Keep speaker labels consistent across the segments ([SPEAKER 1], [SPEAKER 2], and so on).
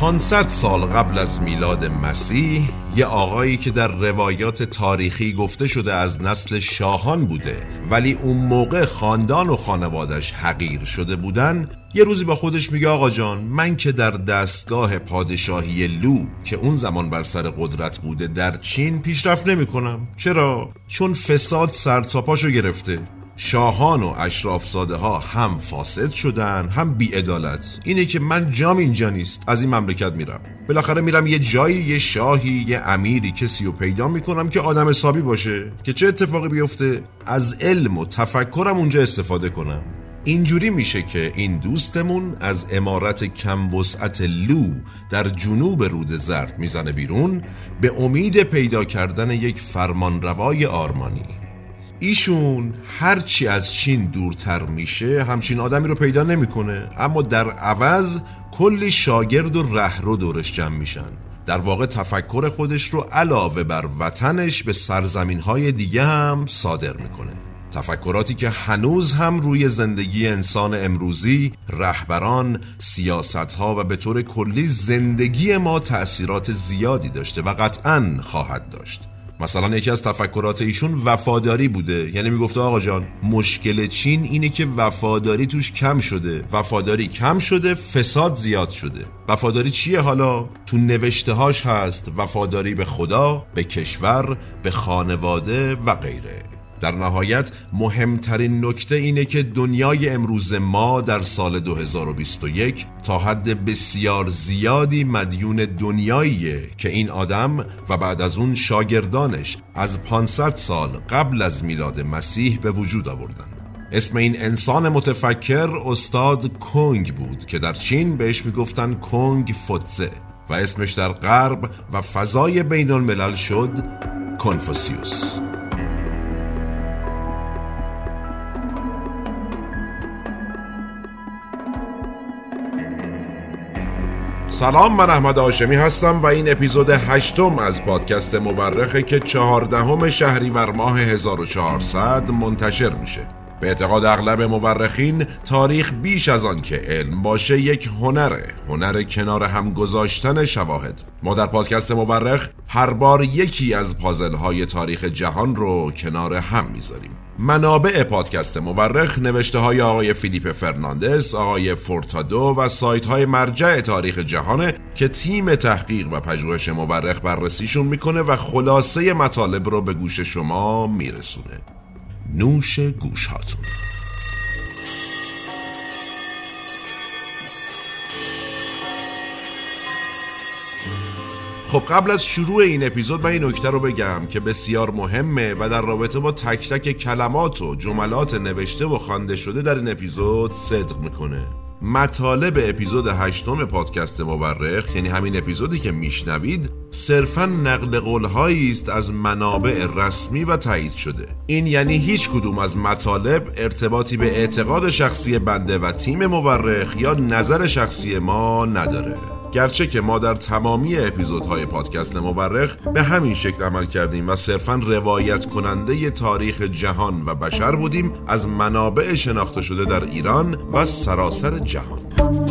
[SPEAKER 1] 500 سال قبل از میلاد مسیح یه آقایی که در روایات تاریخی گفته شده از نسل شاهان بوده ولی اون موقع خاندان و خانوادش حقیر شده بودن یه روزی با خودش میگه آقا جان من که در دستگاه پادشاهی لو که اون زمان بر سر قدرت بوده در چین پیشرفت نمی کنم چرا؟ چون فساد سرتاپاشو گرفته شاهان و اشرافزاده ها هم فاسد شدن هم بیعدالت. اینه که من جام اینجا نیست از این مملکت میرم. بالاخره میرم یه جایی یه شاهی یه امیری کسی رو پیدا می‌کنم که آدم حسابی باشه. که چه اتفاقی بیفته؟ از علم و تفکرم اونجا استفاده کنم. اینجوری میشه که این دوستمون از امارت کم وسعت لو در جنوب رود زرد می‌زنه بیرون به امید پیدا کردن یک فرمانروای آرمانی. ایشون هرچی از چین دورتر میشه همچین آدمی رو پیدا نمی‌کنه. اما در عوض کلی شاگرد و رهرو دورش جمع میشن. در واقع تفکر خودش رو علاوه بر وطنش به سرزمین های دیگه هم صادر می‌کنه. تفکراتی که هنوز هم روی زندگی انسان امروزی رهبران سیاست ها و به طور کلی زندگی ما تأثیرات زیادی داشته و قطعا خواهد داشت. مثلا یکی از تفکرات ایشون وفاداری بوده. یعنی می‌گفته آقا جان مشکل چین اینه که وفاداری توش کم شده. وفاداری کم شده فساد زیاد شده. وفاداری چیه حالا؟ تو نوشته هاش هست وفاداری به خدا به کشور به خانواده و غیره. در نهایت مهمترین نکته اینه که دنیای امروز ما در سال 2021 تا حد بسیار زیادی مدیون دنیاییه که این آدم و بعد از اون شاگردانش از 500 سال قبل از میلاد مسیح به وجود آوردن. اسم این انسان متفکر استاد کنگ بود که در چین بهش می‌گفتن کنگ فوتزه و اسمش در غرب و فضای بین الملل شد کنفوسیوس. سلام من احمد آشمی هستم و این اپیزود هشتم از پادکست مورخه که چهاردهم شهریور ماه 1400 منتشر میشه. به اعتقاد اغلب مورخین تاریخ بیش از آن که علم باشه یک هنره هنر کنار هم گذاشتن شواهد. ما در پادکست مورخ هر بار یکی از پازل های تاریخ جهان رو کنار هم می‌ذاریم. منابع پادکست مورخ نوشته های آقای فیلیپ فرناندس، آقای فورتادو و سایت های مرجع تاریخ جهانه که تیم تحقیق و پژوهش مورخ بررسیشون می‌کنه و خلاصه مطالب رو به گوش شما میرسونه. نوش گوش هاتون خب قبل از شروع این اپیزود من این نکته رو بگم که بسیار مهمه و در رابطه با تک تک کلمات و جملات نوشته و خوانده شده در این اپیزود صدق می‌کنه. مطالب اپیزود هشتم پادکست مورخ یعنی همین اپیزودی که میشنوید صرفا نقل قولهایی است از منابع رسمی و تایید شده. این یعنی هیچ کدوم از مطالب ارتباطی به اعتقاد شخصی بنده و تیم مورخ یا نظر شخصی ما نداره. گرچه که ما در تمامی اپیزودهای پادکست مورخ به همین شکل عمل کردیم و صرفا روایت کننده تاریخ جهان و بشر بودیم از منابع شناخته شده در ایران و سراسر جهان.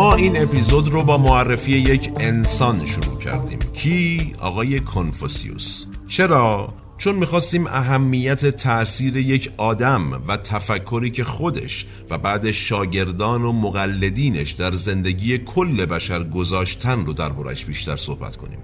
[SPEAKER 1] ما این اپیزود رو با معرفی یک انسان شروع کردیم. کی؟ آقای کنفوسیوس. چرا؟ چون می‌خواستیم اهمیت تأثیر یک آدم و تفکری که خودش و بعد شاگردان و مقلدینش در زندگی کل بشر گذاشتن رو دربارش بیشتر صحبت کنیم.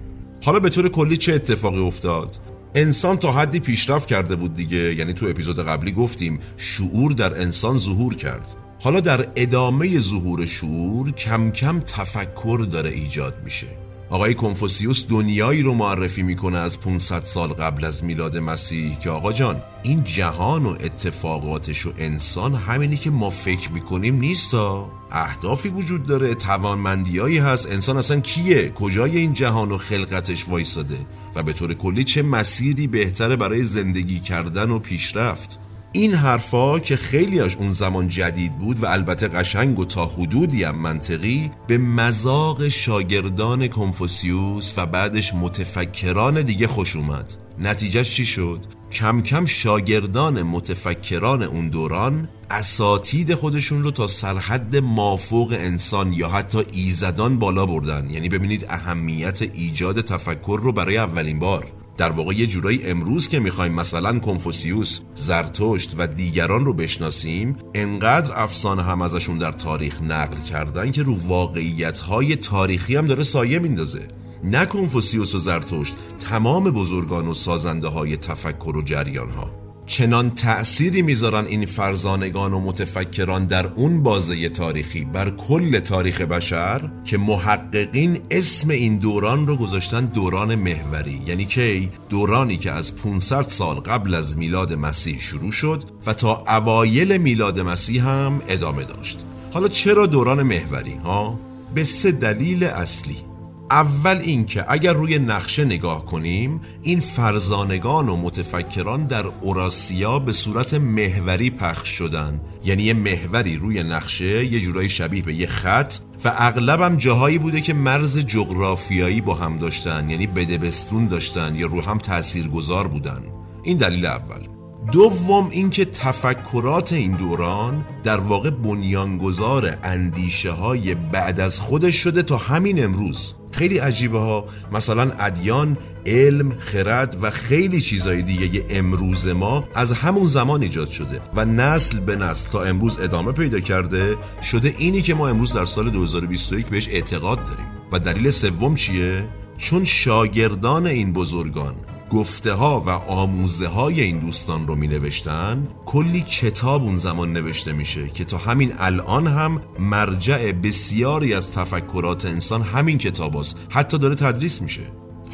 [SPEAKER 1] حالا به طور کلی چه اتفاقی افتاد؟ انسان تا حدی پیشرفت کرده بود دیگه. یعنی تو اپیزود قبلی گفتیم شعور در انسان ظهور کرد. حالا در ادامه ظهور شعور کم کم تفکر داره ایجاد میشه. آقای کنفوسیوس دنیایی رو معرفی می‌کنه از 500 سال قبل از میلاد مسیح که آقا جان این جهان و اتفاقاتش و انسان همینی که ما فکر می‌کنیم نیستا اهدافی وجود داره توانمندیایی هست. انسان اصلا کیه؟ کجای این جهان و خلقتش وایساده؟ و به طور کلی چه مسیری بهتره برای زندگی کردن و پیشرفت؟ این حرفا که خیلیاش اون زمان جدید بود و البته قشنگ و تا حدودی هم منطقی به مذاق شاگردان کنفوسیوس و بعدش متفکران دیگه خوش اومد. نتیجهش چی شد؟ کم کم شاگردان متفکران اون دوران اساتید خودشون رو تا سرحد مافوق انسان یا حتی ایزدان بالا بردن. یعنی ببینید اهمیت ایجاد تفکر رو برای اولین بار. در واقع یه جورایی امروز که می‌خوایم مثلا کنفوسیوس، زرتشت و دیگران رو بشناسیم انقدر افسانه هم ازشون در تاریخ نقل کردن که رو واقعیت های تاریخی هم داره سایه میندازه. نه کنفوسیوس و زرتشت تمام بزرگان و سازنده های تفکر و جریان ها چنان تأثیری می‌ذارن این فرزانگان و متفکران در اون بازه تاریخی بر کل تاریخ بشر که محققین اسم این دوران رو گذاشتن دوران محوری. یعنی که دورانی که از 500 سال قبل از میلاد مسیح شروع شد و تا اوایل میلاد مسیح هم ادامه داشت. حالا چرا دوران محوری؟ ها؟ به سه دلیل اصلی. اول اینکه اگر روی نقشه نگاه کنیم این فرزانگان و متفکران در اوراسیا به صورت محوری پخش شدن. یعنی یه محوری روی نقشه یه جورایی شبیه به یه خط و اغلبم جاهایی بوده که مرز جغرافیایی با هم داشتن یعنی بدبستون داشتن یا رو هم تاثیرگذار بودن. این دلیل اول. دوم اینکه تفکرات این دوران در واقع بنیانگذار اندیشه های بعد از خودش شده تا همین امروز. خیلی عجیبه ها. مثلا ادیان علم خرد و خیلی چیزای دیگه امروز ما از همون زمان ایجاد شده و نسل به نسل تا امروز ادامه پیدا کرده شده اینی که ما امروز در سال 2021 بهش اعتقاد داریم. و دلیل سوم چیه؟ چون شاگردان این بزرگان گفته ها و آموزه های این دوستان رو می نوشتن کلی کتاب اون زمان نوشته میشه که تا همین الان هم مرجع بسیاری از تفکرات انسان همین کتاب هست. حتی داره تدریس میشه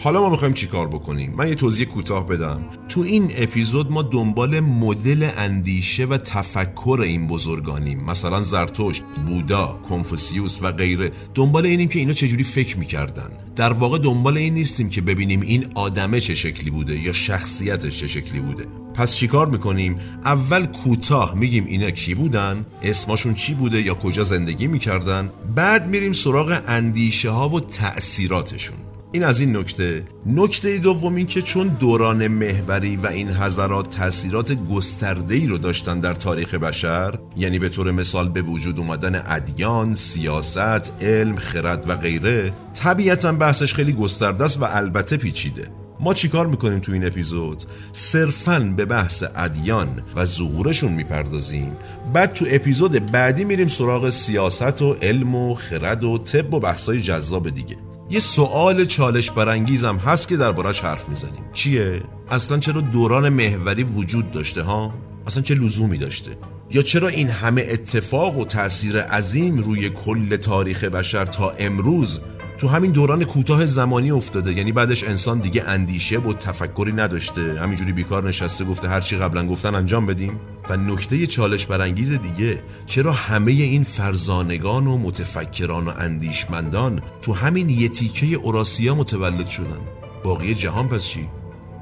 [SPEAKER 1] حالا ما می‌خوایم چیکار بکنیم؟ من یه توضیح کوتاه بدم. تو این اپیزود ما دنبال مدل اندیشه و تفکر این بزرگانیم. مثلا زرتشت بودا کنفوسیوس و غیره. دنبال اینیم که اینا چجوری فکر می‌کردن. در واقع دنبال این نیستیم که ببینیم این آدمه چه شکلی بوده یا شخصیتش چه شکلی بوده. پس چیکار می‌کنیم؟ اول کوتاه میگیم اینا کی بودن اسمشون چی بوده یا کجا زندگی می‌کردن بعد میریم سراغ اندیشه ها و تأثیراتشون. این از این نکته. نکته دوم این که چون دوران محوری و این حضرات تاثیرات گسترده ای رو داشتن در تاریخ بشر یعنی به طور مثال به وجود اومدن ادیان، سیاست، علم، خرد و غیره طبیعتا بحثش خیلی گسترده است و البته پیچیده. ما چیکار می‌کنیم تو این اپیزود؟ صرفا به بحث ادیان و ظهورشون می‌پردازیم. بعد تو اپیزود بعدی میریم سراغ سیاست و علم و خرد و طب و بحثای جذاب دیگه. یه سوال چالش برانگیزم هست که دربارش حرف می‌زنیم. چیه؟ اصلا چرا دوران محوری وجود داشته ها؟ اصلا چه لزومی داشته؟ یا چرا این همه اتفاق و تاثیر عظیم روی کل تاریخ بشر تا امروز تو همین دوران کوتاه زمانی افتاده. یعنی بعدش انسان دیگه اندیشه و تفکری نداشته. همینجوری بیکار نشسته گفته هرچی قبلا گفتن انجام بدیم. و نکته چالش برانگیز دیگه چرا همه این فرزانگان و متفکران و اندیشمندان تو همین یه تیکه اوراسیا متولد شدن؟ باقی جهان پس چی؟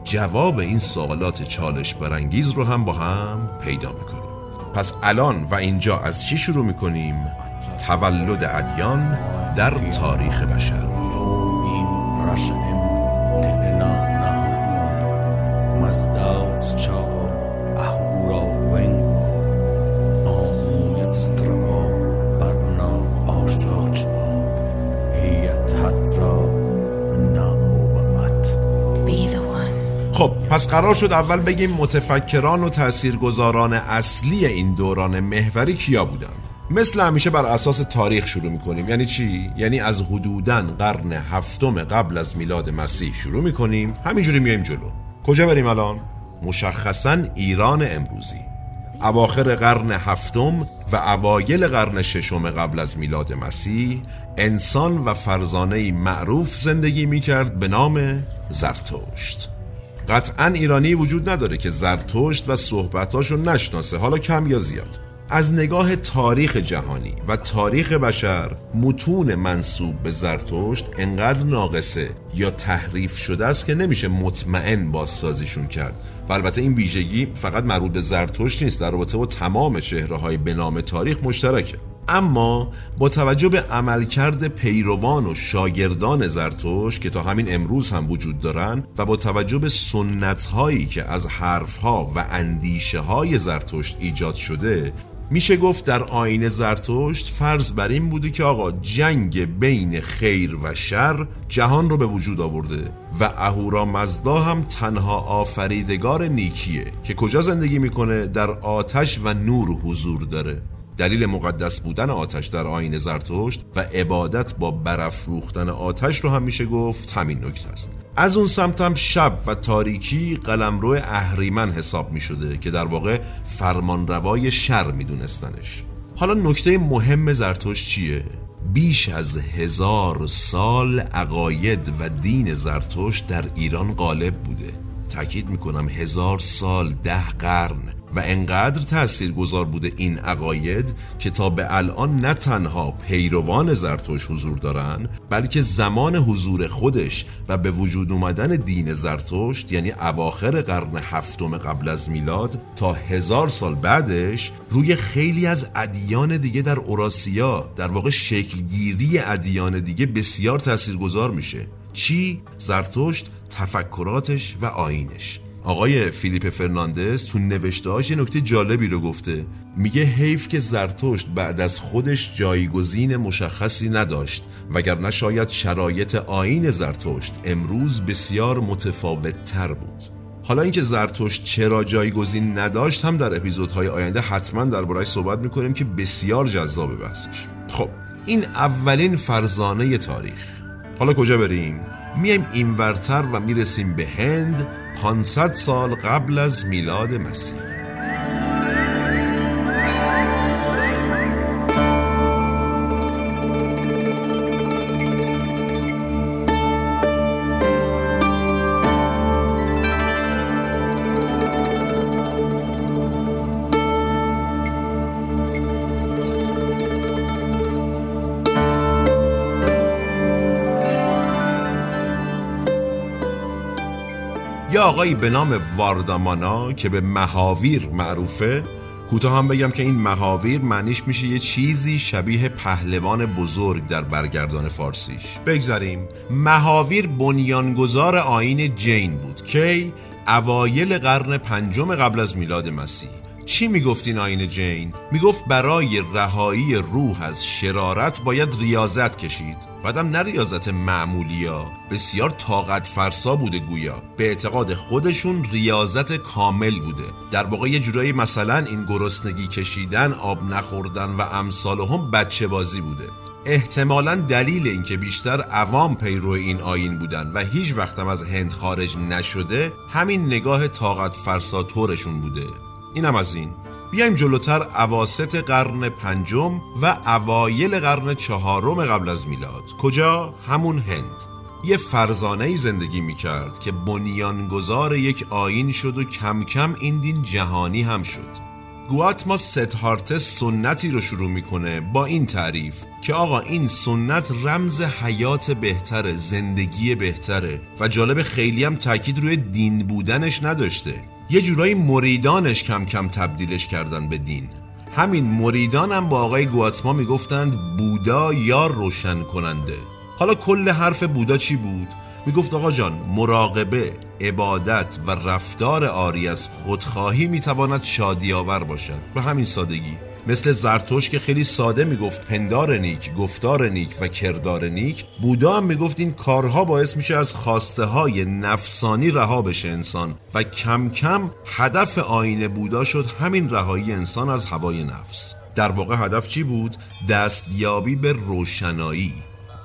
[SPEAKER 1] جواب این سوالات چالش برانگیز رو هم با هم پیدا می‌کنیم. پس الان و اینجا از چی شروع می‌کنیم؟ تولد ادیان در تاریخ بشر. خب پس قرار شد اول بگیم متفکران و تاثیرگذاران اصلی این دوران محوری کیا بودن؟ مثل همیشه بر اساس تاریخ شروع می‌کنیم. یعنی چی؟ یعنی از حدودن قرن هفتم قبل از میلاد مسیح شروع می‌کنیم. همینجوری میایم جلو. کجا بریم الان؟ مشخصا ایران امروزی. اواخر قرن هفتم و اوایل قرن ششم قبل از میلاد مسیح انسان و فرزانه معروف زندگی می‌کرد به نام زرتشت. قطعا ایرانی وجود نداره که زرتشت و صحبتاشو نشناسه حالا کم یا زیاد. از نگاه تاریخ جهانی و تاریخ بشر متون منصوب به زرتشت انقدر ناقصه یا تحریف شده است که نمیشه مطمئن بازسازیشون کرد. و البته این ویژگی فقط مربوط به زرتشت نیست در رابطه با تمام چهره های به نام تاریخ مشترکه. اما با توجه به عملکرد پیروان و شاگردان زرتوش که تا همین امروز هم وجود دارن و با توجه به سنت هایی که از حرف ها و اندیشه های زرتشت ایجاد شده میشه گفت در آین زرتشت فرض بر این بوده که آقا جنگ بین خیر و شر جهان رو به وجود آورده و اهورا مزدا هم تنها آفریدگار نیکیه که کجا زندگی می‌کنه؟ در آتش و نور حضور داره. دلیل مقدس بودن آتش در آین زرتشت و عبادت با برافروختن آتش رو هم میشه گفت همین نکته است. از اون سمت هم شب و تاریکی قلمرو اهریمن حساب می شده که در واقع فرمانروای شر می دونستنش حالا نکته مهم زرتشت چیه؟ بیش از هزار سال عقاید و دین زرتشت در ایران غالب بوده. تاکید می‌کنم هزار سال ده قرن. و انقدر تأثیر گذار بوده این عقاید که تا به الان نه تنها پیروان زرتوش حضور دارن بلکه زمان حضور خودش و به وجود اومدن دین زرتشت یعنی اواخر قرن هفتم قبل از میلاد تا هزار سال بعدش روی خیلی از ادیان دیگه در اوراسیا در واقع شکلگیری ادیان دیگه بسیار تاثیرگذار میشه. چی؟ زرتشت تفکراتش و آینش. آقای فیلیپ فرناندز تو نوشتهاش یه نکته جالبی رو گفته. میگه حیف که زرتشت بعد از خودش جایگزین مشخصی نداشت وگرنه شاید شرایط آین زرتشت امروز بسیار متفاوت تر بود. حالا اینکه زرتشت چرا جایگزین نداشت هم در اپیزودهای آینده حتما دربارهش صحبت می‌کنیم که بسیار جذاب بحثش. خب این اولین فرزانه تاریخ. حالا کجا بریم؟ میایم اینورتر و می‌رسیم به هند 500 سال قبل از میلاد مسیح. آقایی به نام واردامانا که به مهاویر معروفه. کوتاه هم بگم که این مهاویر معنیش میشه یه چیزی شبیه پهلوان بزرگ در برگردان فارسیش. بگذاریم. مهاویر بنیانگذار آین جین بود کی اوایل قرن پنجم قبل از میلاد مسیح. چی می‌گفت این آین جین؟ می‌گفت برای رهایی روح از شرارت باید ریاضت کشید. بعدم نه ریاضت معمولی ها بسیار طاقت فرسا بوده گویا. به اعتقاد خودشون ریاضت کامل بوده. در واقع یه جورایی مثلا این گرسنگی کشیدن آب نخوردن و امثال هم بچه بازی بوده. احتمالا دلیل اینکه بیشتر عوام پیرو این آین بودن و هیچ وقتم از هند خارج نشده همین نگاه طاقت فرسا طورشون بوده. اینم از این. بیایم جلوتر عواست قرن پنجم و اوایل قرن چهارم قبل از میلاد. کجا؟ همون هند. یه فرزانه ای زندگی می‌کرد که بنیانگذار یک آین شد و کم کم این دین جهانی هم شد. گواتما ستهارته سنتی رو شروع می‌کنه با این تعریف که آقا این سنت رمز حیات بهتره زندگی بهتره و جالب خیلی هم تاکید روی دین بودنش نداشته. یه جورایی مریدانش کم کم تبدیلش کردن به دین. همین مریدان هم با آقای گواتما می‌گفتند بودا یا روشن کننده. حالا کل حرف بودا چی بود؟ می‌گفت آقا جان مراقبه عبادت و رفتار آری از خودخواهی می‌تواند شادی آور باشد. به همین سادگی. مثل زرتوش که خیلی ساده می‌گفت پندار نیک گفتار نیک و کردار نیک بودا هم می‌گفت این کارها باعث میشه از خواسته های نفسانی رها بشه انسان و کم کم هدف آین بودا شد همین رهایی انسان از هوای نفس در واقع هدف چی بود؟ دستیابی به روشنایی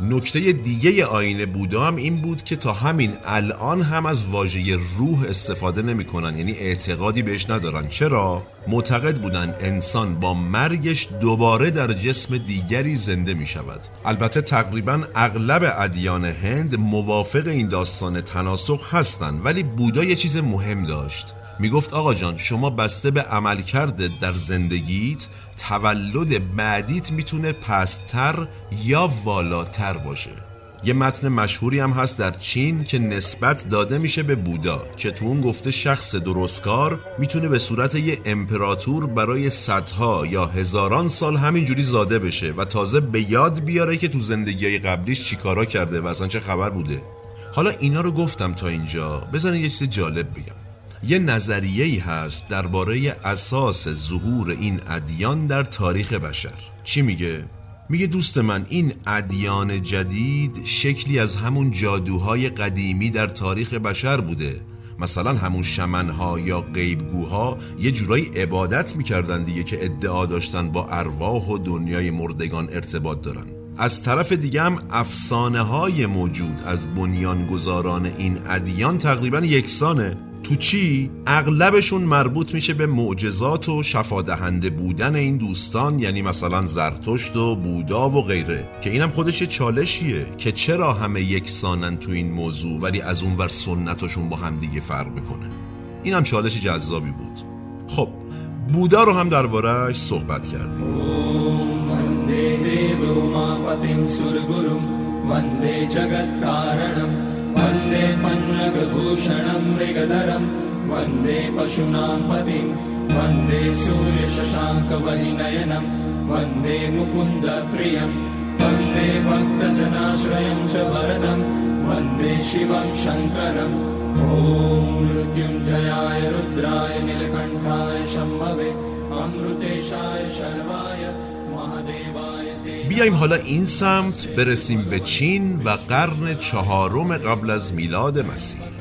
[SPEAKER 1] نکته دیگه آین بودا هم این بود که تا همین الان هم از واژه روح استفاده نمی‌کنن یعنی اعتقادی بهش ندارن. چرا؟ معتقد بودن انسان با مرگش دوباره در جسم دیگری زنده می شود البته تقریبا اغلب ادیان هند موافق این داستان تناسخ هستند ولی بودا یه چیز مهم داشت. می‌گفت آقا جان شما بسته به عمل کرده در زندگیت تولد بعدیت می‌تونه پستر یا والاتر باشه. یه متن مشهوری هم هست در چین که نسبت داده میشه به بودا که تو اون گفته شخص درستکار می‌تونه به صورت یه امپراتور برای صدها یا هزاران سال همینجوری زاده بشه و تازه به یاد بیاره که تو زندگی قبلیش چیکارا کرده و اصلا چه خبر بوده. حالا اینا رو گفتم تا اینجا. بزنید یه چیز جالب بگم. یه نظریه ای هست درباره اساس ظهور این ادیان در تاریخ بشر. چی میگه؟ میگه دوست من این ادیان جدید شکلی از همون جادوهای قدیمی در تاریخ بشر بوده. مثلا همون شمنها یا غیبگوها یه جورایی عبادت می‌کردن دیگه که ادعا داشتن با ارواح و دنیای مردگان ارتباط دارن. از طرف دیگه هم افسانه های موجود از بنیانگذاران این ادیان تقریبا یکسانه. تو چی؟ اغلبشون مربوط میشه به معجزات و شفادهنده بودن این دوستان یعنی مثلا زرتشت و بودا و غیره. که اینم خودش چالشیه که چرا همه یکسانن تو این موضوع ولی از اون اونور سنتشون با همدیگه فرق می‌کنه؟ اینم چالش جذابی بود. خب بودا رو هم دربارهش صحبت کردیم. وندے جگت کارنم وندے پنگ पन्नगभूषणं मृगधरं वन्दे पशूनां पतिं वन्दे सूर्यशशाङ्कवलिनयनं वन्दे मुकुन्दप्रियं वन्दे भक्तजनाश्रयं च वरदं वन्दे शिवं शङ्करम् ॐ मृत्युञ्जयाय रुद्राय नीलकण्ठाय शम्भवे अमृतेशाय शर्वाय بیایم حالا این سمت برسیم به چین و قرن چهارم قبل از میلاد مسیح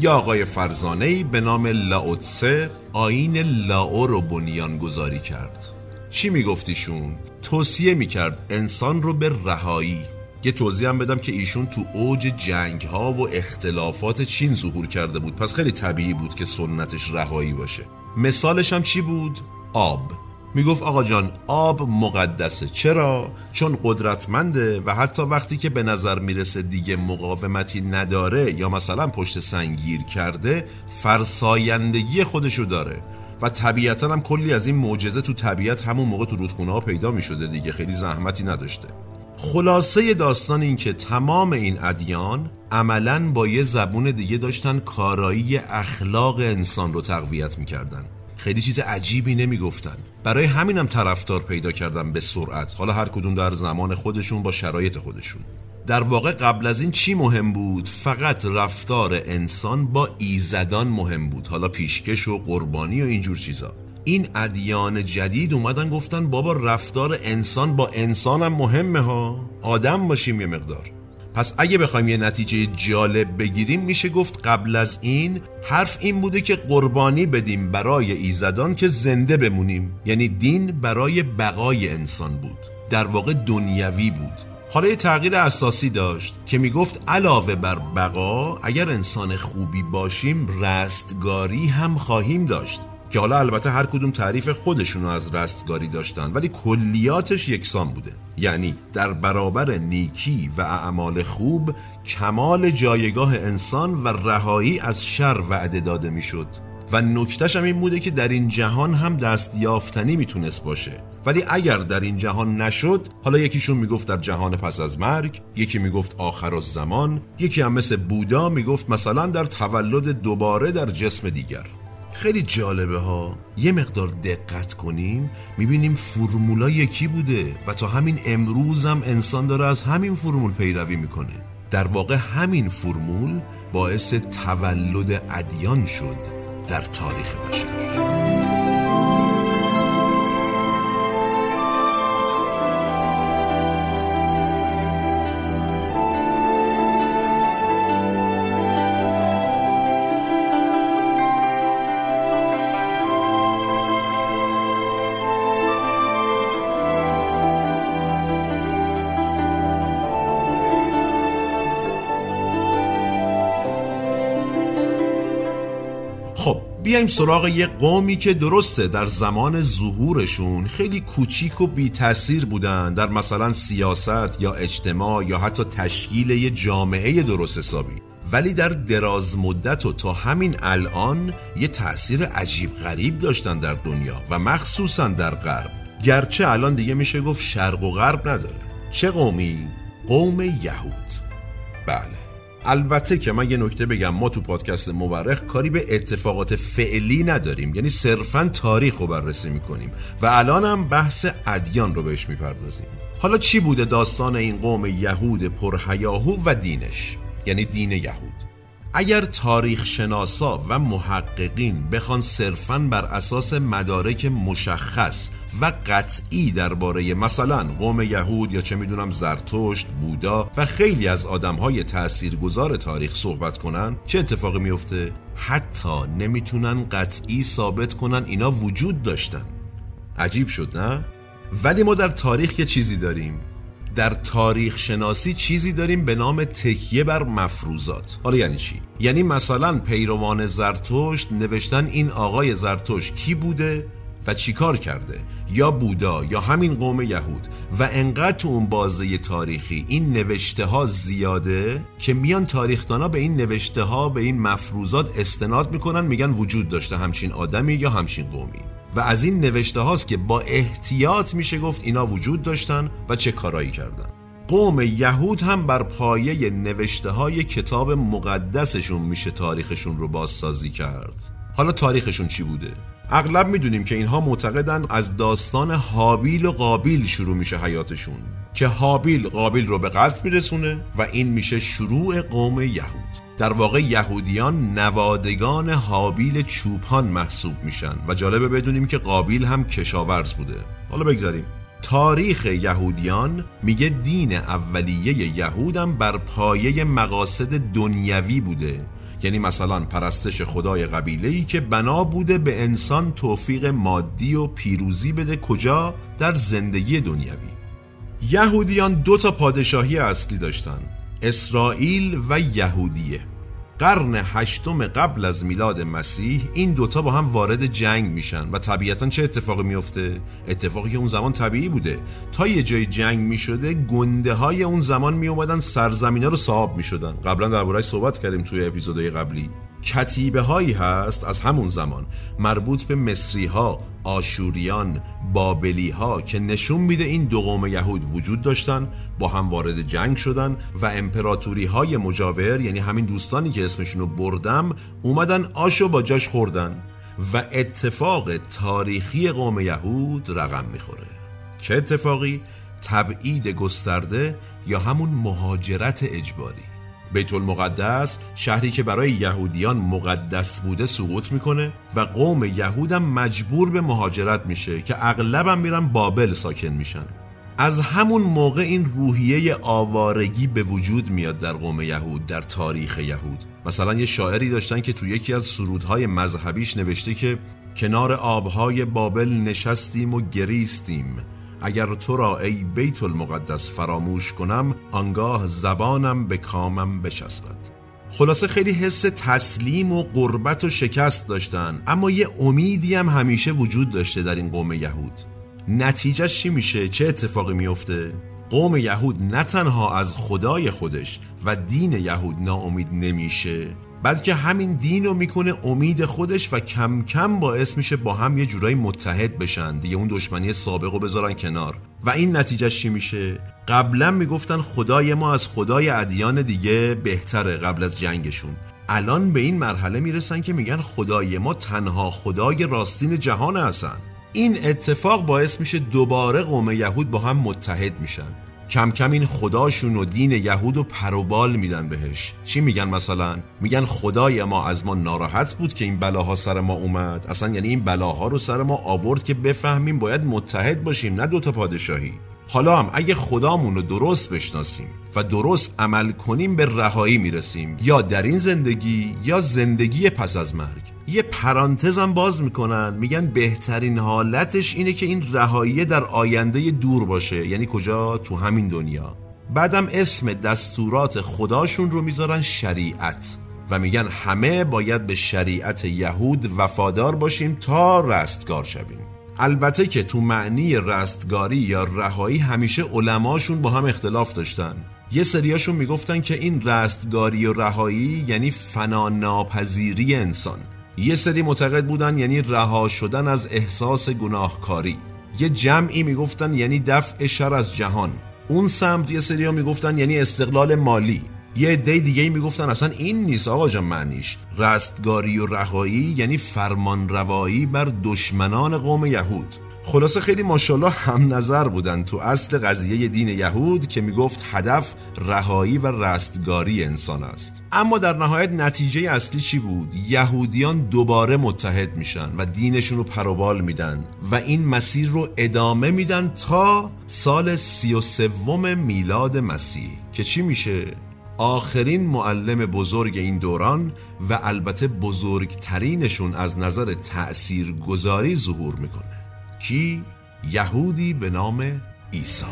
[SPEAKER 1] یا آقای فرزانهی به نام لاوتسه آین لاو رو بنیان گذاری کرد. چی میگفتیشون؟ توصیه می‌کرد انسان رو به رهایی. یه توضیح هم بدم که ایشون تو اوج جنگ ها و اختلافات چین ظهور کرده بود. پس خیلی طبیعی بود که سنتش رهایی باشه. مثالش هم چی بود؟ آب. می‌گفت آقا جان آب مقدسه. چرا؟ چون قدرتمنده و حتی وقتی که به نظر می‌رسه دیگه مقاومتی نداره یا مثلا پشت سنگیر کرده فرسایندگی خودشو داره. و طبیعتا هم کلی از این معجزه تو طبیعت همون موقع تو رودخونه ها پیدا می‌شده دیگه. خیلی زحمتی نداشته. خلاصه داستان این که تمام این ادیان عملا با یه زبون دیگه داشتن کارایی اخلاق انسان رو تقویت می‌کردن. خیلی چیز عجیبی نمی‌گفتن. برای همینم طرفدار پیدا کردم به سرعت. حالا هر کدوم در زمان خودشون با شرایط خودشون. در واقع قبل از این چی مهم بود؟ فقط رفتار انسان با ایزدان مهم بود. حالا پیشکش و قربانی و اینجور چیزا. این ادیان جدید اومدن گفتن بابا رفتار انسان با انسانم مهمه ها. آدم باشیم یه مقدار. پس اگه بخوایم یه نتیجه جالب بگیریم میشه گفت قبل از این حرف این بوده که قربانی بدیم برای ایزدان که زنده بمونیم. یعنی دین برای بقای انسان بود. در واقع دنیوی بود. حالا یه تغییر اساسی داشت که می‌گفت علاوه بر بقا اگر انسان خوبی باشیم رستگاری هم خواهیم داشت. که حالا البته هر کدوم تعریف خودشونو از رستگاری داشتن ولی کلیاتش یکسان بوده. یعنی در برابر نیکی و اعمال خوب کمال جایگاه انسان و رهایی از شر وعده داده می‌شد. و نکتش هم این بوده که در این جهان هم دست یافتنی می‌تونست باشه. ولی اگر در این جهان نشد حالا یکیشون می‌گفت در جهان پس از مرگ یکی می‌گفت آخر از زمان یکی هم مثل بودا می‌گفت مثلا در تولد دوباره در جسم دیگر. خیلی جالبه ها. یه مقدار دقت کنیم می‌بینیم فرمولا یکی بوده و تا همین امروز هم انسان داره از همین فرمول پیروی می‌کنه. در واقع همین فرمول باعث تولد ادیان شد در تاریخ بشر. بیایم سراغ یه قومی که درسته در زمان ظهورشون خیلی کوچیک و بی تاثیر بودن. در مثلا سیاست یا اجتماع یا حتی تشکیل یه جامعه درست حسابی. ولی در دراز مدت و تا همین الان یه تأثیر عجیب غریب داشتن در دنیا و مخصوصا در غرب. گرچه الان دیگه میشه گفت شرق و غرب نداره. چه قومی؟ قوم یهود. بله. البته که من یه نکته بگم ما تو پادکست مورخ کاری به اتفاقات فعلی نداریم یعنی صرفا تاریخ رو بررسی می‌کنیم و الان هم بحث ادیان رو بهش می‌پردازیم. حالا چی بوده داستان این قوم یهود پرهیاهو و دینش؟ یعنی دین یهود. اگر تاریخ شناسا و محققین بخوان صرفاً بر اساس مدارک مشخص و قطعی درباره مثلا قوم یهود یا چه می‌دونم زرتشت، بودا و خیلی از آدمهای تاثیرگذار تاریخ صحبت کنن چه اتفاقی میفته؟ حتی نمی‌تونن قطعی ثابت کنن اینا وجود داشتن عجیب شد نه؟ ولی ما در تاریخ یه چیزی داریم در تاریخ شناسی چیزی داریم به نام تکیه بر مفروضات. حالا یعنی چی؟ یعنی مثلا پیروان زرتشت نوشتن این آقای زرتشت کی بوده و چیکار کرده؟ یا بودا یا همین قوم یهود. و انقدر تو اون بازه تاریخی این نوشته ها زیاده که میان تاریخدانا به این نوشته ها به این مفروضات استناد می‌کنن میگن وجود داشته همچین آدمی یا همچین قومی. و از این نوشته هاست که با احتیاط میشه گفت اینا وجود داشتن و چه کارایی کردن. قوم یهود هم بر پایه نوشته های کتاب مقدسشون میشه تاریخشون رو بازسازی کرد. حالا تاریخشون چی بوده؟ اغلب می‌دونیم که اینها معتقدند از داستان حابیل و قابیل شروع میشه حیاتشون که حابیل قابیل رو به قتل میرسونه و این میشه شروع قوم یهود. در واقع یهودیان نوادگان حابیل چوپان محسوب میشن و جالبه بدونیم که قابیل هم کشاورز بوده. حالا بگذاریم. تاریخ یهودیان میگه دین اولیه یهودم بر پایه مقاصد دنیوی بوده. یعنی مثلا پرستش خدای قبیله ای که بنا بوده به انسان توفیق مادی و پیروزی بده کجا؟ در زندگی دنیوی. یهودیان دو تا پادشاهی اصلی داشتن. اسرائیل و یهودیه. قرن هشتم قبل از میلاد مسیح این دوتا با هم وارد جنگ میشن و طبیعتا چه اتفاقی میفته؟ اتفاقی که اون زمان طبیعی بوده. تا یه جای جنگ می‌شده گنده های اون زمان میومدن سرزمین رو صاحب می‌شدن. قبلا دربارهش صحبت کردیم توی اپیزودهای قبلی. کتیبه هایی هست از همون زمان مربوط به مصری ها آشوریان بابلی ها که نشون میده این دو قوم یهود وجود داشتن با هم وارد جنگ شدن و امپراتوری های مجاور یعنی همین دوستانی که اسمشونو بردم اومدن آشو با جاش خوردن و اتفاق تاریخی قوم یهود رقم می‌خوره چه اتفاقی؟ تبعید گسترده یا همون مهاجرت اجباری بیت المقدس شهری که برای یهودیان مقدس بوده سقوط می‌کنه و قوم یهودم مجبور به مهاجرت میشه که اغلبم میرن بابل ساکن میشن. از همون موقع این روحیه آوارگی به وجود میاد در قوم یهود در تاریخ یهود. مثلا یه شاعری داشتن که تو یکی از سرودهای مذهبیش نوشته که کنار آبهای بابل نشستیم و گریستیم. اگر تو را ای بیت المقدس فراموش کنم آنگاه زبانم به کامم بچسبد خلاصه خیلی حس تسلیم و قربت و شکست داشتن اما یه امیدی هم همیشه وجود داشته در این قوم یهود نتیجه چی میشه؟ چه اتفاقی میفته؟ قوم یهود نه تنها از خدای خودش و دین یهود ناامید نمیشه بلکه همین دین رو می‌کنه امید خودش و کم کم باعث میشه با هم یه جورایی متحد بشن. دیگه اون دشمنی سابق رو بذارن کنار. و این نتیجه چی میشه؟ قبلا می‌گفتن خدای ما از خدای ادیان دیگه بهتره قبل از جنگشون. الان به این مرحله می‌رسن که میگن خدای ما تنها خدای راستین جهان هستن. این اتفاق باعث میشه دوباره قوم یهود با هم متحد میشن. کم کم این خداشون و دین یهود و پروبال میدن بهش. چی میگن مثلا؟ میگن خدای ما از ما ناراحت بود که این بلاها سر ما اومد. اصلا یعنی این بلاها رو سر ما آورد که بفهمیم باید متحد باشیم نه دوتا پادشاهی. حالا هم اگه خدامون رو درست بشناسیم و درست عمل کنیم به رهایی می‌رسیم. یا در این زندگی یا زندگی پس از مرگ. یه پرانتزم باز می‌کنن. میگن بهترین حالتش اینه که این رهایی در آینده دور باشه. یعنی کجا؟ تو همین دنیا. بعدم اسم دستورات خداشون رو می‌ذارن شریعت. و میگن همه باید به شریعت یهود وفادار باشیم تا رستگار شویم. البته که تو معنی رستگاری یا رهایی همیشه علماشون با هم اختلاف داشتن. یه سریاشون می‌گفتن که این رستگاری و رهایی یعنی فنا ناپذیری انسان. یه سری معتقد بودن یعنی رها شدن از احساس گناهکاری. یه جمعی می‌گفتن یعنی دفع شر از جهان. اون سمت یه سری ها می‌گفتن یعنی استقلال مالی. یه عده دیگه می‌گفتن اصلا این نیست آقا جان معنیش. رستگاری و رهایی یعنی فرمان روایی بر دشمنان قوم یهود. خلاصه خیلی ماشاءالله هم نظر بودن تو اصل قضیه دین یهود که می‌گفت هدف رهایی و رستگاری انسان است. اما در نهایت نتیجه اصلی چی بود؟ یهودیان دوباره متحد میشن و دینشون رو پروبال میدن و این مسیر رو ادامه میدن تا سال سی و سوم میلاد مسیح. که چی میشه؟ آخرین معلم بزرگ این دوران و البته بزرگترینشون از نظر تأثیر گذاری ظهور می‌کنه. کی؟ یهودی به نام عیسی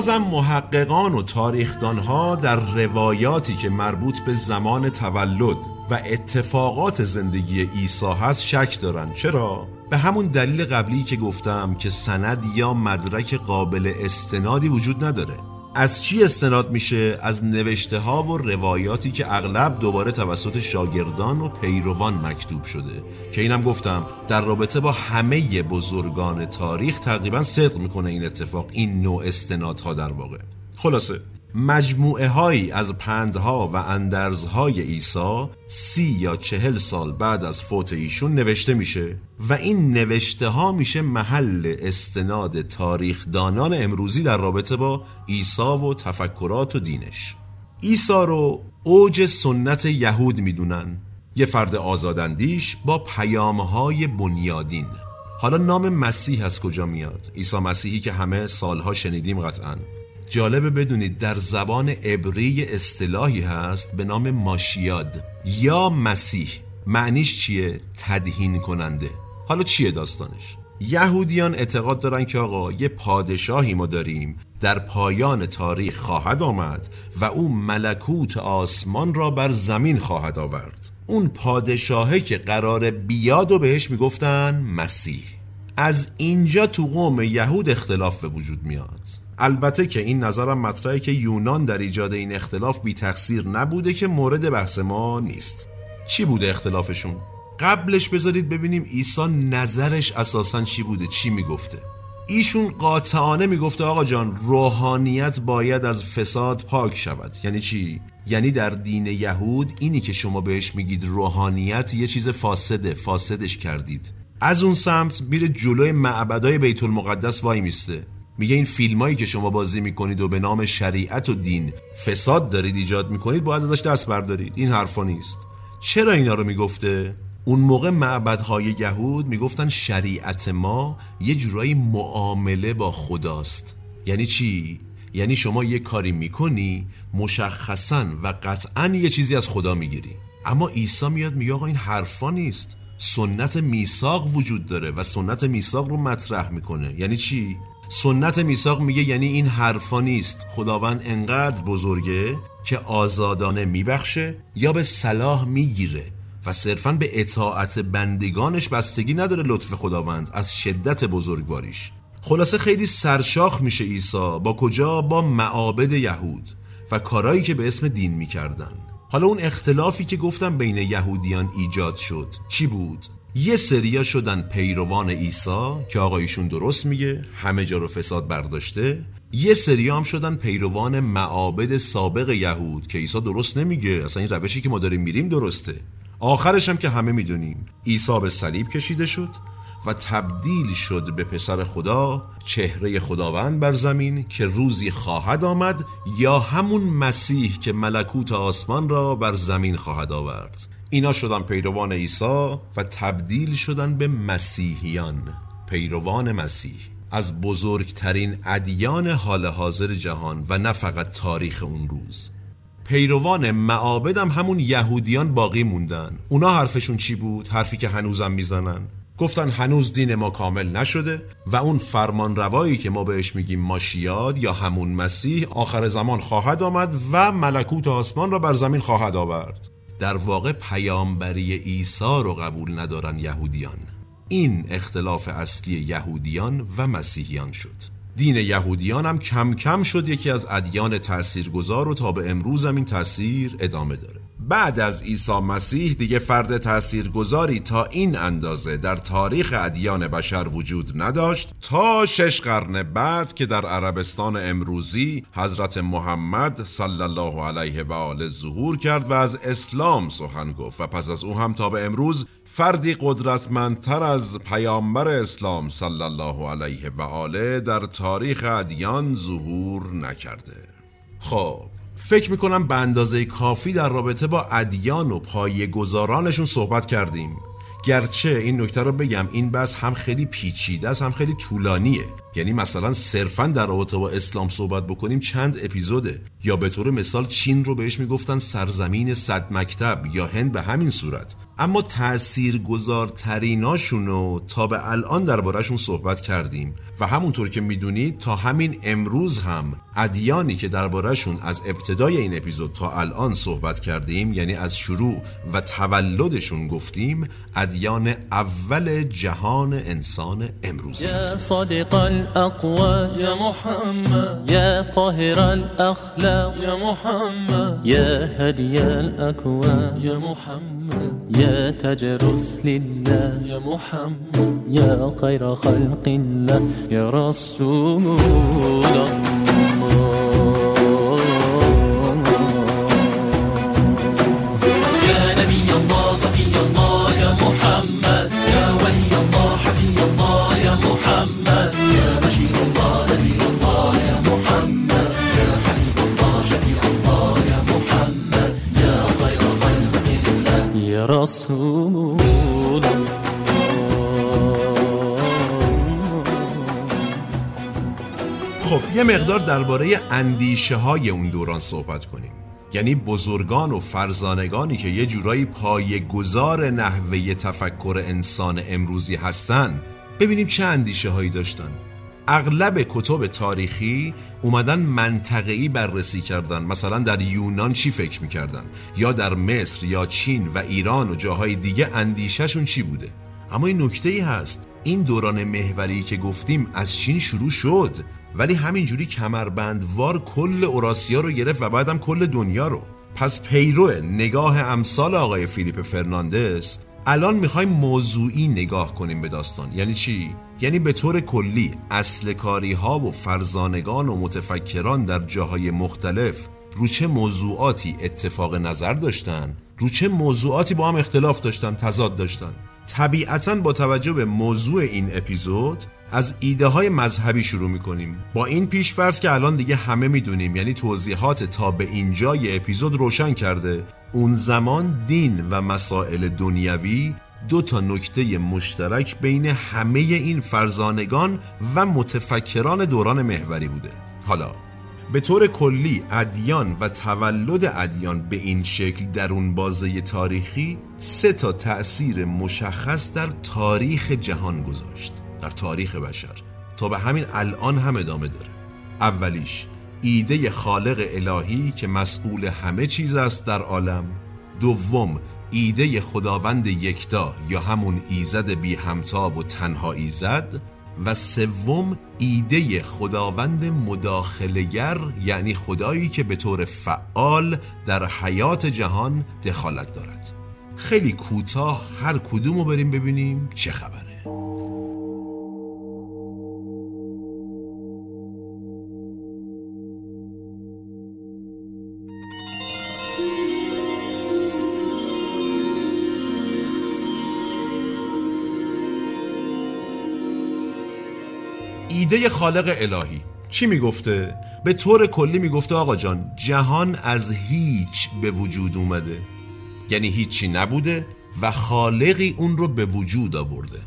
[SPEAKER 1] بازم محققان و تاریخدانها در روایاتی که مربوط به زمان تولد و اتفاقات زندگی عیسی هست شک دارن چرا؟ به همون دلیل قبلی که گفتم که سند یا مدرک قابل استنادی وجود نداره از چی استناد میشه؟ از نوشته ها و روایاتی که اغلب دوباره توسط شاگردان و پیروان مکتوب شده. که اینم گفتم در رابطه با همه بزرگان تاریخ تقریبا صدق می‌کنه این اتفاق این نوع استنادها در واقع. خلاصه مجموعه هایی از پندها و اندرزهای عیسی سی یا چهل سال بعد از فوت ایشون نوشته میشه و این نوشته ها میشه محل استناد تاریخ دانان امروزی در رابطه با عیسی و تفکرات و دینش. عیسی رو اوج سنت یهود می‌دونن. یه فرد آزاداندیش با پیامهای بنیادین. حالا نام مسیح از کجا میاد؟ عیسی مسیحی که همه سالها شنیدیم قطعا. جالبه بدونید در زبان عبری اصطلاحی هست به نام ماشیاد یا مسیح. معنیش چیه؟ تدهین کننده. حالا چیه داستانش؟ یهودیان اعتقاد دارن که آقا یه پادشاهی ما داریم در پایان تاریخ خواهد آمد و او ملکوت آسمان را بر زمین خواهد آورد. اون پادشاهه که قرار بیاد و بهش می‌گفتن مسیح. از اینجا تو قوم یهود اختلاف به وجود میاد. البته که این نظرم مطرحه که یونان در ایجاد این اختلاف بی تقصیر نبوده که مورد بحث ما نیست. چی بوده اختلافشون؟ قبلش بذارید ببینیم عیسی نظرش اساسا چی بوده چی می‌گفته؟ ایشون قاطعانه می‌گفته آقا جان روحانیت باید از فساد پاک شود. یعنی چی؟ یعنی در دین یهود اینی که شما بهش میگید روحانیت یه چیز فاسده فاسدش کردید. از اون سمت میره جلوی معبدای بیت المقدس وای میسته. میگه این فیلمایی که شما بازی می‌کنید و به نام شریعت و دین فساد دارید ایجاد می‌کنید باید ازش دست بردارید. این حرفا نیست. چرا اینا رو می‌گفته؟ اون موقع معبدهای یهود می‌گفتن شریعت ما یه جورایی معامله با خداست. یعنی چی؟ یعنی شما یه کاری می‌کنی مشخصا و قطعا یه چیزی از خدا می‌گیری. اما عیسی میاد میگه آقا این حرفا نیست. سنت میثاق وجود داره و سنت میثاق رو مطرح می‌کنه. یعنی چی؟ سنت میثاق میگه یعنی این حرفا نیست. خداوند انقدر بزرگه که آزادانه میبخشه یا به صلاح می‌گیره و صرفا به اطاعت بندگانش بستگی نداره لطف خداوند از شدت بزرگواریش. خلاصه خیلی سرشاخ میشه عیسی. با کجا؟ با معابد یهود و کارایی که به اسم دین می‌کردن. حالا اون اختلافی که گفتم بین یهودیان ایجاد شد چی بود؟ یه سریا شدن پیروان عیسی که آقایشون درست میگه همه جا رو فساد برداشته. یه سری هم شدن پیروان معابد سابق یهود که عیسی درست نمیگه. اصلا این روشی که ما داریم میریم درسته. آخرش هم که همه می‌دونیم عیسی به صلیب کشیده شد و تبدیل شد به پسر خدا چهره خداوند بر زمین که روزی خواهد آمد یا همون مسیح که ملکوت آسمان را بر زمین خواهد آورد. اینا شدن پیروان عیسی و تبدیل شدن به مسیحیان. پیروان مسیح از بزرگترین ادیان حال حاضر جهان و نه فقط تاریخ اون روز. پیروان معابد هم همون یهودیان باقی موندن. اونا حرفشون چی بود؟ حرفی که هنوزم می‌زنن. گفتن هنوز دین ما کامل نشده و اون فرمان روایی که ما بهش میگیم ماشیاد یا همون مسیح آخر زمان خواهد آمد و ملکوت آسمان را بر زمین خواهد آورد. در واقع پیامبری عیسی رو قبول ندارن یهودیان. این اختلاف اصلی یهودیان و مسیحیان شد. دین یهودیان هم کم کم شد یکی از ادیان تاثیرگذار و تا به امروز هم این تاثیر ادامه داره. بعد از عیسی مسیح دیگه فرد تاثیرگذاری تا این اندازه در تاریخ ادیان بشر وجود نداشت تا شش قرن بعد که در عربستان امروزی حضرت محمد صلی الله علیه و آله ظهور کرد و از اسلام سخن گفت و پس از او هم تا به امروز فردی قدرتمندتر از پیامبر اسلام صلی الله علیه و آله در تاریخ ادیان ظهور نکرده. خب فکر می‌کنم به اندازه کافی در رابطه با ادیان و پایه گذارانشون صحبت کردیم. گرچه این نکته رو بگم این بحث هم خیلی پیچیده است هم خیلی طولانیه. یعنی مثلا صرفا در رابطه با اسلام صحبت بکنیم چند اپیزوده. یا به طور مثال چین رو بهش می‌گفتن سرزمین صد مکتب یا هند به همین صورت. اما تأثیر گذارتریناشون رو تا به الان دربارهشون صحبت کردیم. و همونطور که می‌دونید تا همین امروز هم ادیانی که دربارهشون از ابتدای این اپیزود تا الان صحبت کردیم یعنی از شروع و تولدشون گفتیم ادیان اول جهان انسان امروز
[SPEAKER 2] یا الأقوال يا محمد. يا طاهر الأخلاق. يا محمد. يا هدي الأكوان. يا محمد. يا تاج رسل الله يا محمد. يا خير خلق الله. يا رسول الله.
[SPEAKER 1] رسول خب یه مقدار درباره اندیشه های اون دوران صحبت کنیم. یعنی بزرگان و فرزانگانی که یه جورایی پای گذار نحوه تفکر انسان امروزی هستن ببینیم چه اندیشه هایی داشتن. اغلب کتب تاریخی اومدن منطقه‌ای بررسی کردن. مثلا در یونان چی فکر می‌کردن؟ یا در مصر یا چین و ایران و جاهای دیگه اندیشهشون چی بوده؟ اما این نکته ای هست. این دوران محوری که گفتیم از چین شروع شد ولی همینجوری کمربندوار کل اوراسیا رو گرفت و بعدم کل دنیا رو. پس پیرو نگاه امثال آقای فیلیپ فرناندس الان می‌خوایم موضوعی نگاه کنیم به داستان. یعنی چی؟ یعنی به طور کلی اصل کاری ها و فرزانگان و متفکران در جاهای مختلف رو چه موضوعاتی اتفاق نظر داشتن؟ رو چه موضوعاتی با هم اختلاف داشتن تضاد داشتن؟ طبیعتا با توجه به موضوع این اپیزود از ایده های مذهبی شروع می‌کنیم. با این پیش فرض که الان دیگه همه می‌دونیم یعنی توضیحات تا به اینجای اپیزود روشن کرده. اون زمان دین و مسائل دنیوی دو تا نکته مشترک بین همه این فرزانگان و متفکران دوران محوری بوده. حالا به طور کلی ادیان و تولد ادیان به این شکل در اون بازه تاریخی سه تا تأثیر مشخص در تاریخ جهان گذاشت. در تاریخ بشر. تا به همین الان هم ادامه داره. اولیش ایده خالق الهی که مسئول همه چیز است در عالم. دوم ایده خداوند یکتا یا همون ایزد بی همتاب و تنها ایزد. و سوم ایده خداوند مداخلگر یعنی خدایی که به طور فعال در حیات جهان دخالت دارد. خیلی کوتاه هر کدوم رو بریم ببینیم چه خبره. ایده خالق الهی. چی می‌گفته؟ به طور کلی می‌گفته آقا جان جهان از هیچ به وجود اومده. یعنی هیچی نبوده و خالقی اون رو به وجود آورده.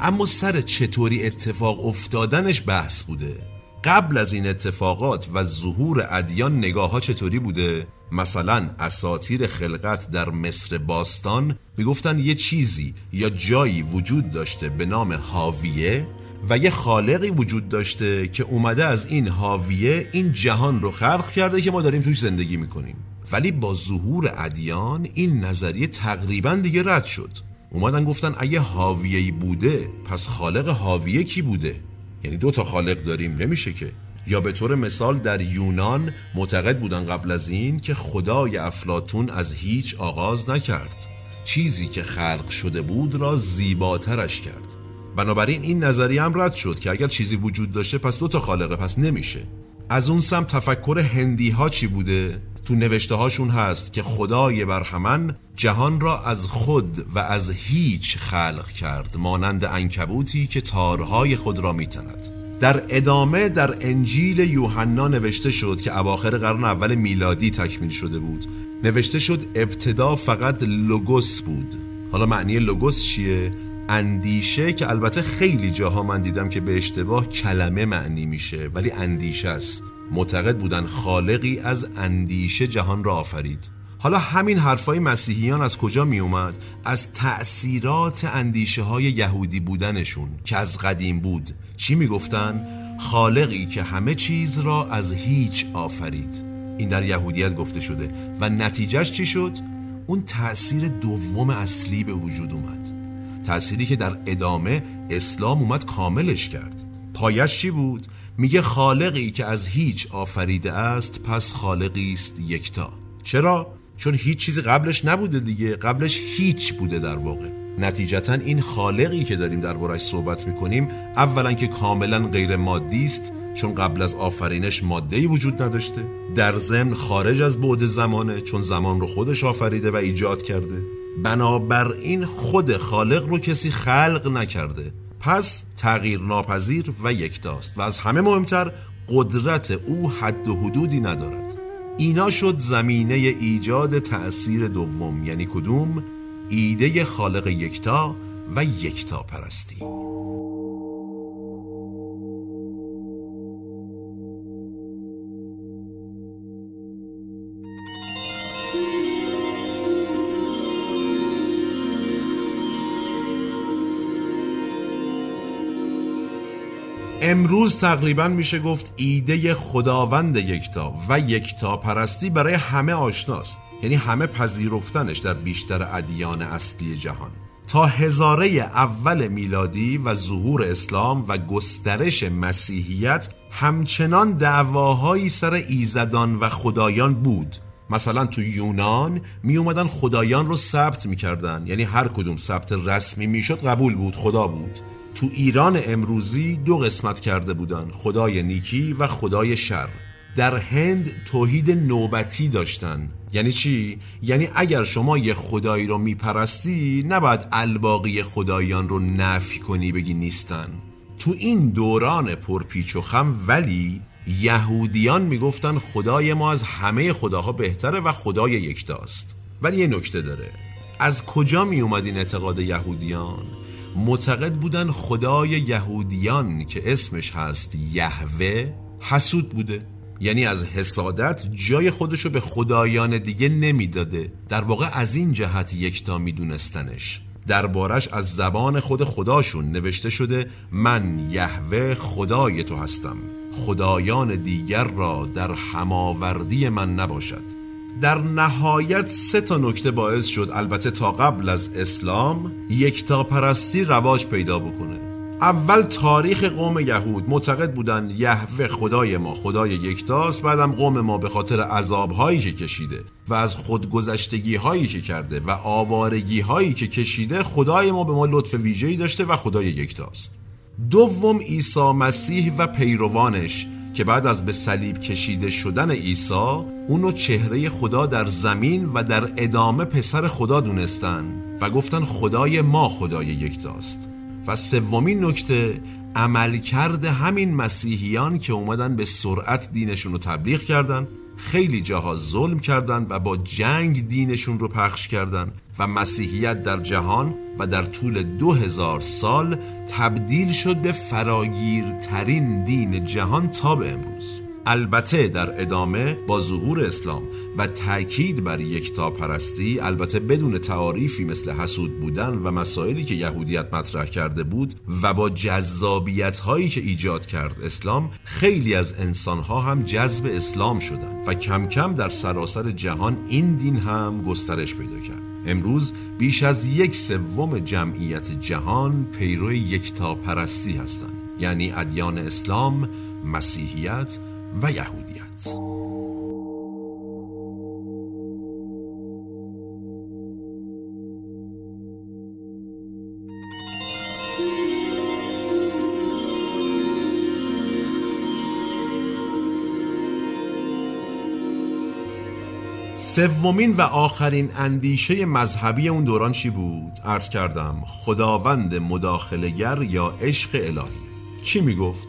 [SPEAKER 1] اما سر چطوری اتفاق افتادنش بحث بوده؟ قبل از این اتفاقات و ظهور ادیان نگاه ها چطوری بوده؟ مثلا اساتیر خلقت در مصر باستان می‌گفتن یه چیزی یا جایی وجود داشته به نام حاویه. و یه خالقی وجود داشته که اومده از این حاویه این جهان رو خلق کرده که ما داریم توش زندگی می‌کنیم. ولی با ظهور ادیان این نظریه تقریبا دیگه رد شد. اومدن گفتن اگه حاویه‌ای بوده پس خالق حاویه کی بوده؟ یعنی دو تا خالق داریم نمیشه که. یا به طور مثال در یونان معتقد بودن قبل از این که خدای افلاتون از هیچ آغاز نکرد. چیزی که خلق شده بود را زیباترش کرد. بنابراین این نظریه هم رد شد که اگر چیزی وجود داشته پس دو تا خالقه پس نمیشه. از اون سم تفکر هندی ها چی بوده؟ تو نوشته هاشون هست که خدای برهمن جهان را از خود و از هیچ خلق کرد مانند انکبوتی که تارهای خود را میتند. در ادامه در انجیل یوحنا نوشته شد که اواخر قرن اول میلادی تکمیل شده بود. نوشته شد ابتدا فقط لوگوس بود. حالا معنی لوگوس چیه؟ اندیشه که البته خیلی جاها من دیدم که به اشتباه کلمه معنی میشه ولی اندیشه است معتقد بودن خالقی از اندیشه جهان را آفرید حالا همین حرفای مسیحیان از کجا می اومد؟ از تأثیرات اندیشه های یهودی بودنشون که از قدیم بود چی می گفتن؟ خالقی که همه چیز را از هیچ آفرید این در یهودیت گفته شده و نتیجهش چی شد؟ اون تأثیر دوم اصلی به وجود اومد تأثیری که در ادامه اسلام اومد کاملش کرد. پایش چی بود؟ میگه خالقی که از هیچ آفریده است پس خالقی است یکتا. چرا؟ چون هیچ چیزی قبلش نبوده دیگه. قبلش هیچ بوده در واقع. نتیجتا این خالقی که داریم دربارش صحبت می‌کنیم اولا که کاملا غیر مادی است چون قبل از آفرینش ماده وجود نداشته. در ضمن خارج از بعد زمانه چون زمان رو خودش آفریده و ایجاد کرده. بنابراین خود خالق رو کسی خلق نکرده. پس تغییر ناپذیر و یکتاست و از همه مهمتر قدرت او حد و حدودی ندارد. اینا شد زمینه ایجاد تأثیر دوم یعنی کدوم؟ ایده خالق یکتا و یکتا پرستی امروز تقریبا میشه گفت ایده خداوند یکتا و یکتا پرستی برای همه آشناست. یعنی همه پذیرفتنش در بیشتر ادیان اصلی جهان. تا هزاره اول میلادی و ظهور اسلام و گسترش مسیحیت همچنان دعواهایی سر ایزدان و خدایان بود. مثلا تو یونان می اومدن خدایان رو ثبت می‌کردن. یعنی هر کدوم ثبت رسمی می‌شد قبول بود خدا بود. تو ایران امروزی دو قسمت کرده بودن خدای نیکی و خدای شر. در هند توحید نوبتی داشتن. یعنی چی؟ یعنی اگر شما یه خدایی رو میپرستی نباید الباقی خدایان رو نفی کنی بگی نیستن. تو این دوران پرپیچ و خم ولی یهودیان می‌گفتن خدای ما از همه خداها بهتره و خدای یکتاست. ولی یه نکته داره. از کجا می اومد این اعتقاد یهودیان؟ معتقد بودن خدای یهودیان که اسمش هست یهوه حسود بوده. یعنی از حسادت جای خودشو به خدایان دیگه نمی‌داده. در واقع از این جهت یکتا میدونستنش. دربارش از زبان خود خداشون نوشته شده من یهوه خدای تو هستم. خدایان دیگر را در هماوردی من نباشد. در نهایت سه تا نکته باعث شد البته تا قبل از اسلام یکتا پرستی رواج پیدا بکنه. اول تاریخ قوم یهود. معتقد بودن یهوه خدای ما خدای یکتاست بعدم قوم ما به خاطر عذاب هایی که کشیده و از خودگذشتگی هایی که کرده و آوارگی هایی که کشیده خدای ما به ما لطف ویژه‌ای داشته و خدای یکتاست. دوم عیسی مسیح و پیروانش که بعد از به صلیب کشیده شدن عیسی اونو چهره خدا در زمین و در ادامه پسر خدا دونستن و گفتن خدای ما خدای یکتاست. و سومین نکته عمل کرده همین مسیحیان که اومدن به سرعت دینشون رو تبلیغ کردن خیلی جاها ظلم کردند و با جنگ دینشون رو پخش کردند و مسیحیت در جهان و در طول دو هزار سال تبدیل شد به فراگیرترین دین جهان تا به امروز. البته در ادامه با ظهور اسلام و تاکید بر یکتا پرستی البته بدون تعاریفی مثل حسود بودن و مسائلی که یهودیت مطرح کرده بود و با جذابیت هایی که ایجاد کرد اسلام خیلی از انسان ها هم جذب اسلام شدند و کم کم در سراسر جهان این دین هم گسترش پیدا کرد. امروز بیش از یک سوم جمعیت جهان پیرو یکتا پرستی هستند. یعنی ادیان اسلام، مسیحیت و یهودیت. سومین و آخرین اندیشه مذهبی اون دوران چی بود؟ عرض کردم خداوند مداخلگر یا عشق الهی چی می‌گفت؟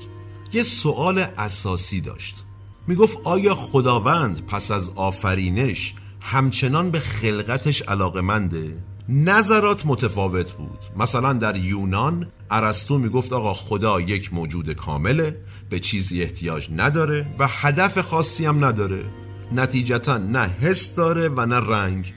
[SPEAKER 1] یه سوال اساسی داشت می‌گفت آیا خداوند پس از آفرینش همچنان به خلقتش علاقمنده؟ نظرات متفاوت بود مثلا در یونان ارسطو می‌گفت آقا خدا یک موجود کامله به چیزی احتیاج نداره و هدف خاصی هم نداره نتیجتا نه حس داره و نه رنگ.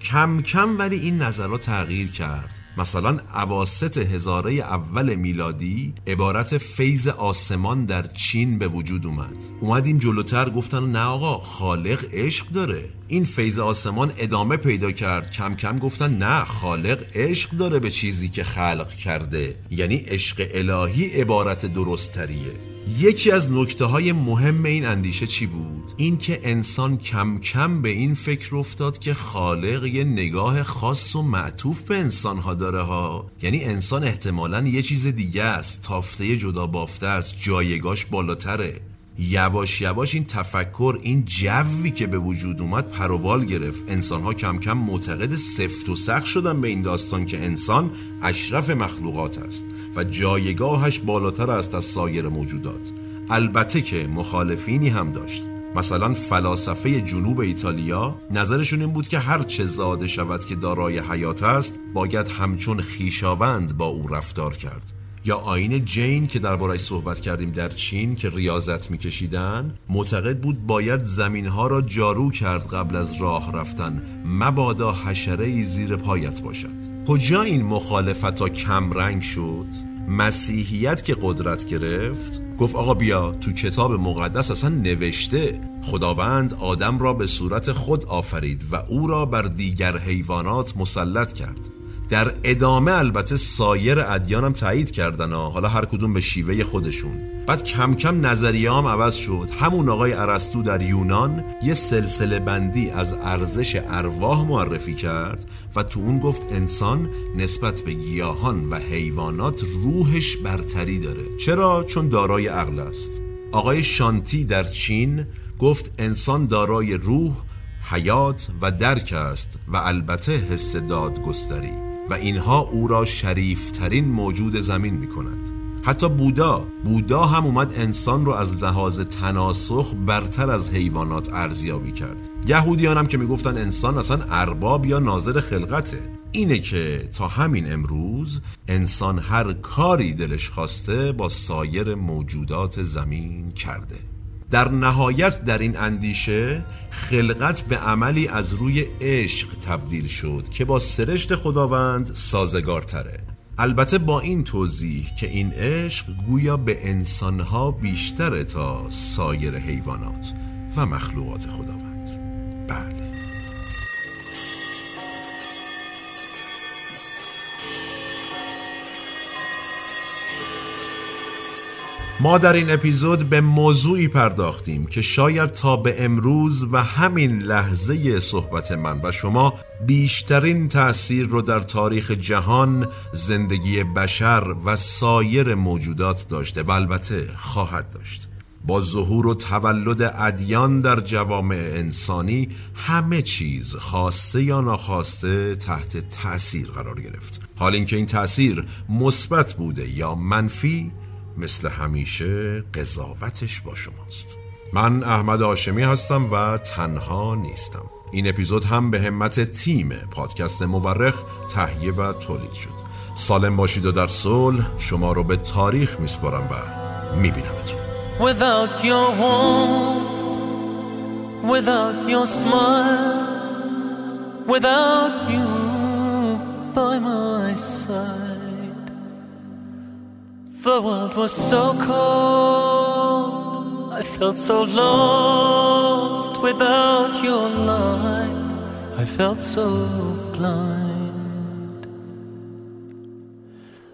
[SPEAKER 1] کم کم ولی این نظرات تغییر کرد. مثلا عواست هزاره اول میلادی عبارت فیض آسمان در چین به وجود اومد. اومدیم جلوتر گفتن نه آقا خالق عشق داره. این فیض آسمان ادامه پیدا کرد. کم کم گفتن نه خالق عشق داره به چیزی که خلق کرده. یعنی عشق الهی عبارت درستریه یکی از نکته های مهم این اندیشه چی بود؟ این که انسان کم کم به این فکر افتاد که خالق یه نگاه خاص و معطوف به انسان ها داره ها یعنی انسان احتمالا یه چیز دیگه است تافته جدا بافته است جایگاش بالاتره یواش یواش این تفکر این جوی که به وجود اومد پروبال گرفت. انسان ها کم کم معتقد سفت و سخت شدن به این داستان که انسان اشرف مخلوقات است و جایگاهش بالاتر است از سایر موجودات. البته که مخالفینی هم داشت. مثلا فلاسفه جنوب ایتالیا نظرشون این بود که هر چه زاده شود که دارای حیات است باید همچون خیشاوند با او رفتار کرد. یا آین جین که دربارش صحبت کردیم در چین که ریاضت میکشیدن معتقد بود باید زمین ها را جارو کرد قبل از راه رفتن. مبادا حشره زیر پایت باشد. کجا این مخالفت ها کم رنگ شد؟ مسیحیت که قدرت گرفت؟ گفت آقا بیا تو کتاب مقدس اصلا نوشته. خداوند آدم را به صورت خود آفرید و او را بر دیگر حیوانات مسلط کرد. در ادامه البته سایر ادیان هم تایید کردن ها. حالا هر کدوم به شیوه خودشون. بعد کم کم نظریه هم عوض شد. همون آقای ارسطو در یونان یه سلسله بندی از ارزش ارواح معرفی کرد و تو اون گفت انسان نسبت به گیاهان و حیوانات روحش برتری داره. چرا؟ چون دارای عقل است. آقای شانتی در چین گفت انسان دارای روح حیات و درک است و البته حس دادگستری. و اینها او را شریفترین موجود زمین می کند حتی بودا بودا هم اومد انسان رو از لحاظ تناسخ برتر از حیوانات ارزیابی کرد. یهودیان هم که می‌گفتن انسان اصلا ارباب یا ناظر خلقته. اینه که تا همین امروز انسان هر کاری دلش خواسته با سایر موجودات زمین کرده. در نهایت در این اندیشه خلقت به عملی از روی عشق تبدیل شد که با سرشت خداوند سازگارتره. البته با این توضیح که این عشق گویا به انسانها بیشتره تا سایر حیوانات و مخلوقات خداوند. بله. ما در این اپیزود به موضوعی پرداختیم که شاید تا به امروز و همین لحظه صحبت من و شما بیشترین تأثیر رو در تاریخ جهان زندگی بشر و سایر موجودات داشته و البته خواهد داشت. با ظهور و تولد ادیان در جوامع انسانی همه چیز خواسته یا ناخواسته تحت تأثیر قرار گرفت. حال اینکه این تأثیر مثبت بوده یا منفی مثل همیشه قضاوتش با شماست. من احمد آشمی هستم و تنها نیستم. این اپیزود هم به همت تیم پادکست مورخ تهیه و تولید شد. سالم باشید و در صلح شما رو به تاریخ میسپارم و میبینمتون.
[SPEAKER 2] Without your warmth, without your smile, without you by my side, the world was so cold. I felt so lost without your light. I felt so blind.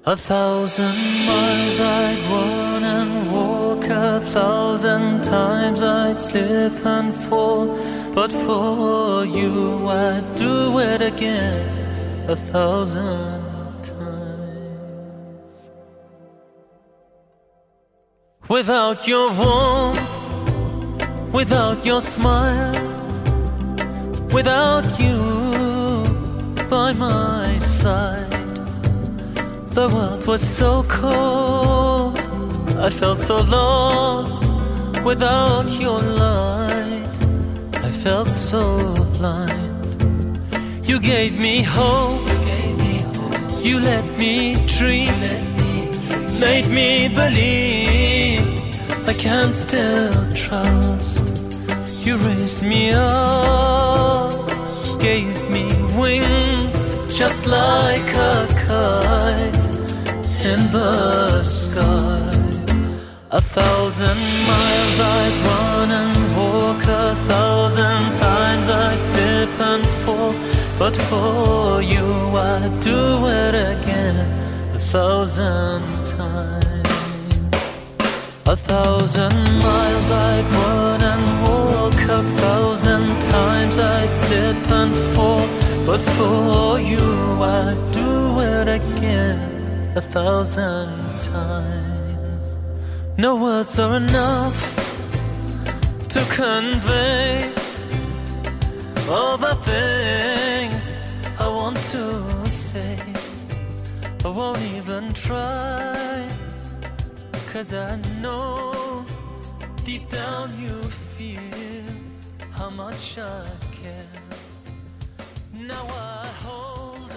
[SPEAKER 2] A thousand miles I'd run and walk, a thousand times I'd slip and fall. But for you, I'd do it again a thousand Without your warmth, without your smile, without you by my side. The world was so cold. I felt so lost without your light. I felt so blind. You gave me hope. You let me dream. Made me believe I can still trust. You raised me up. Gave me wings just like a kite in the sky. A thousand miles I'd run and walk, a thousand times I'd slip and fall. But for you, I'd do it again a thousand times. A thousand miles I'd run and walk, a thousand times I'd slip and fall. But for you, I'd do it again a thousand times. No words are enough to convey all the things I want to say. I won't even try, Cause I know deep down you feel how much I care. Now I hold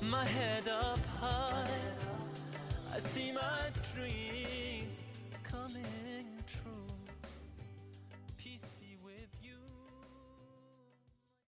[SPEAKER 2] my head up high. I see my dreams.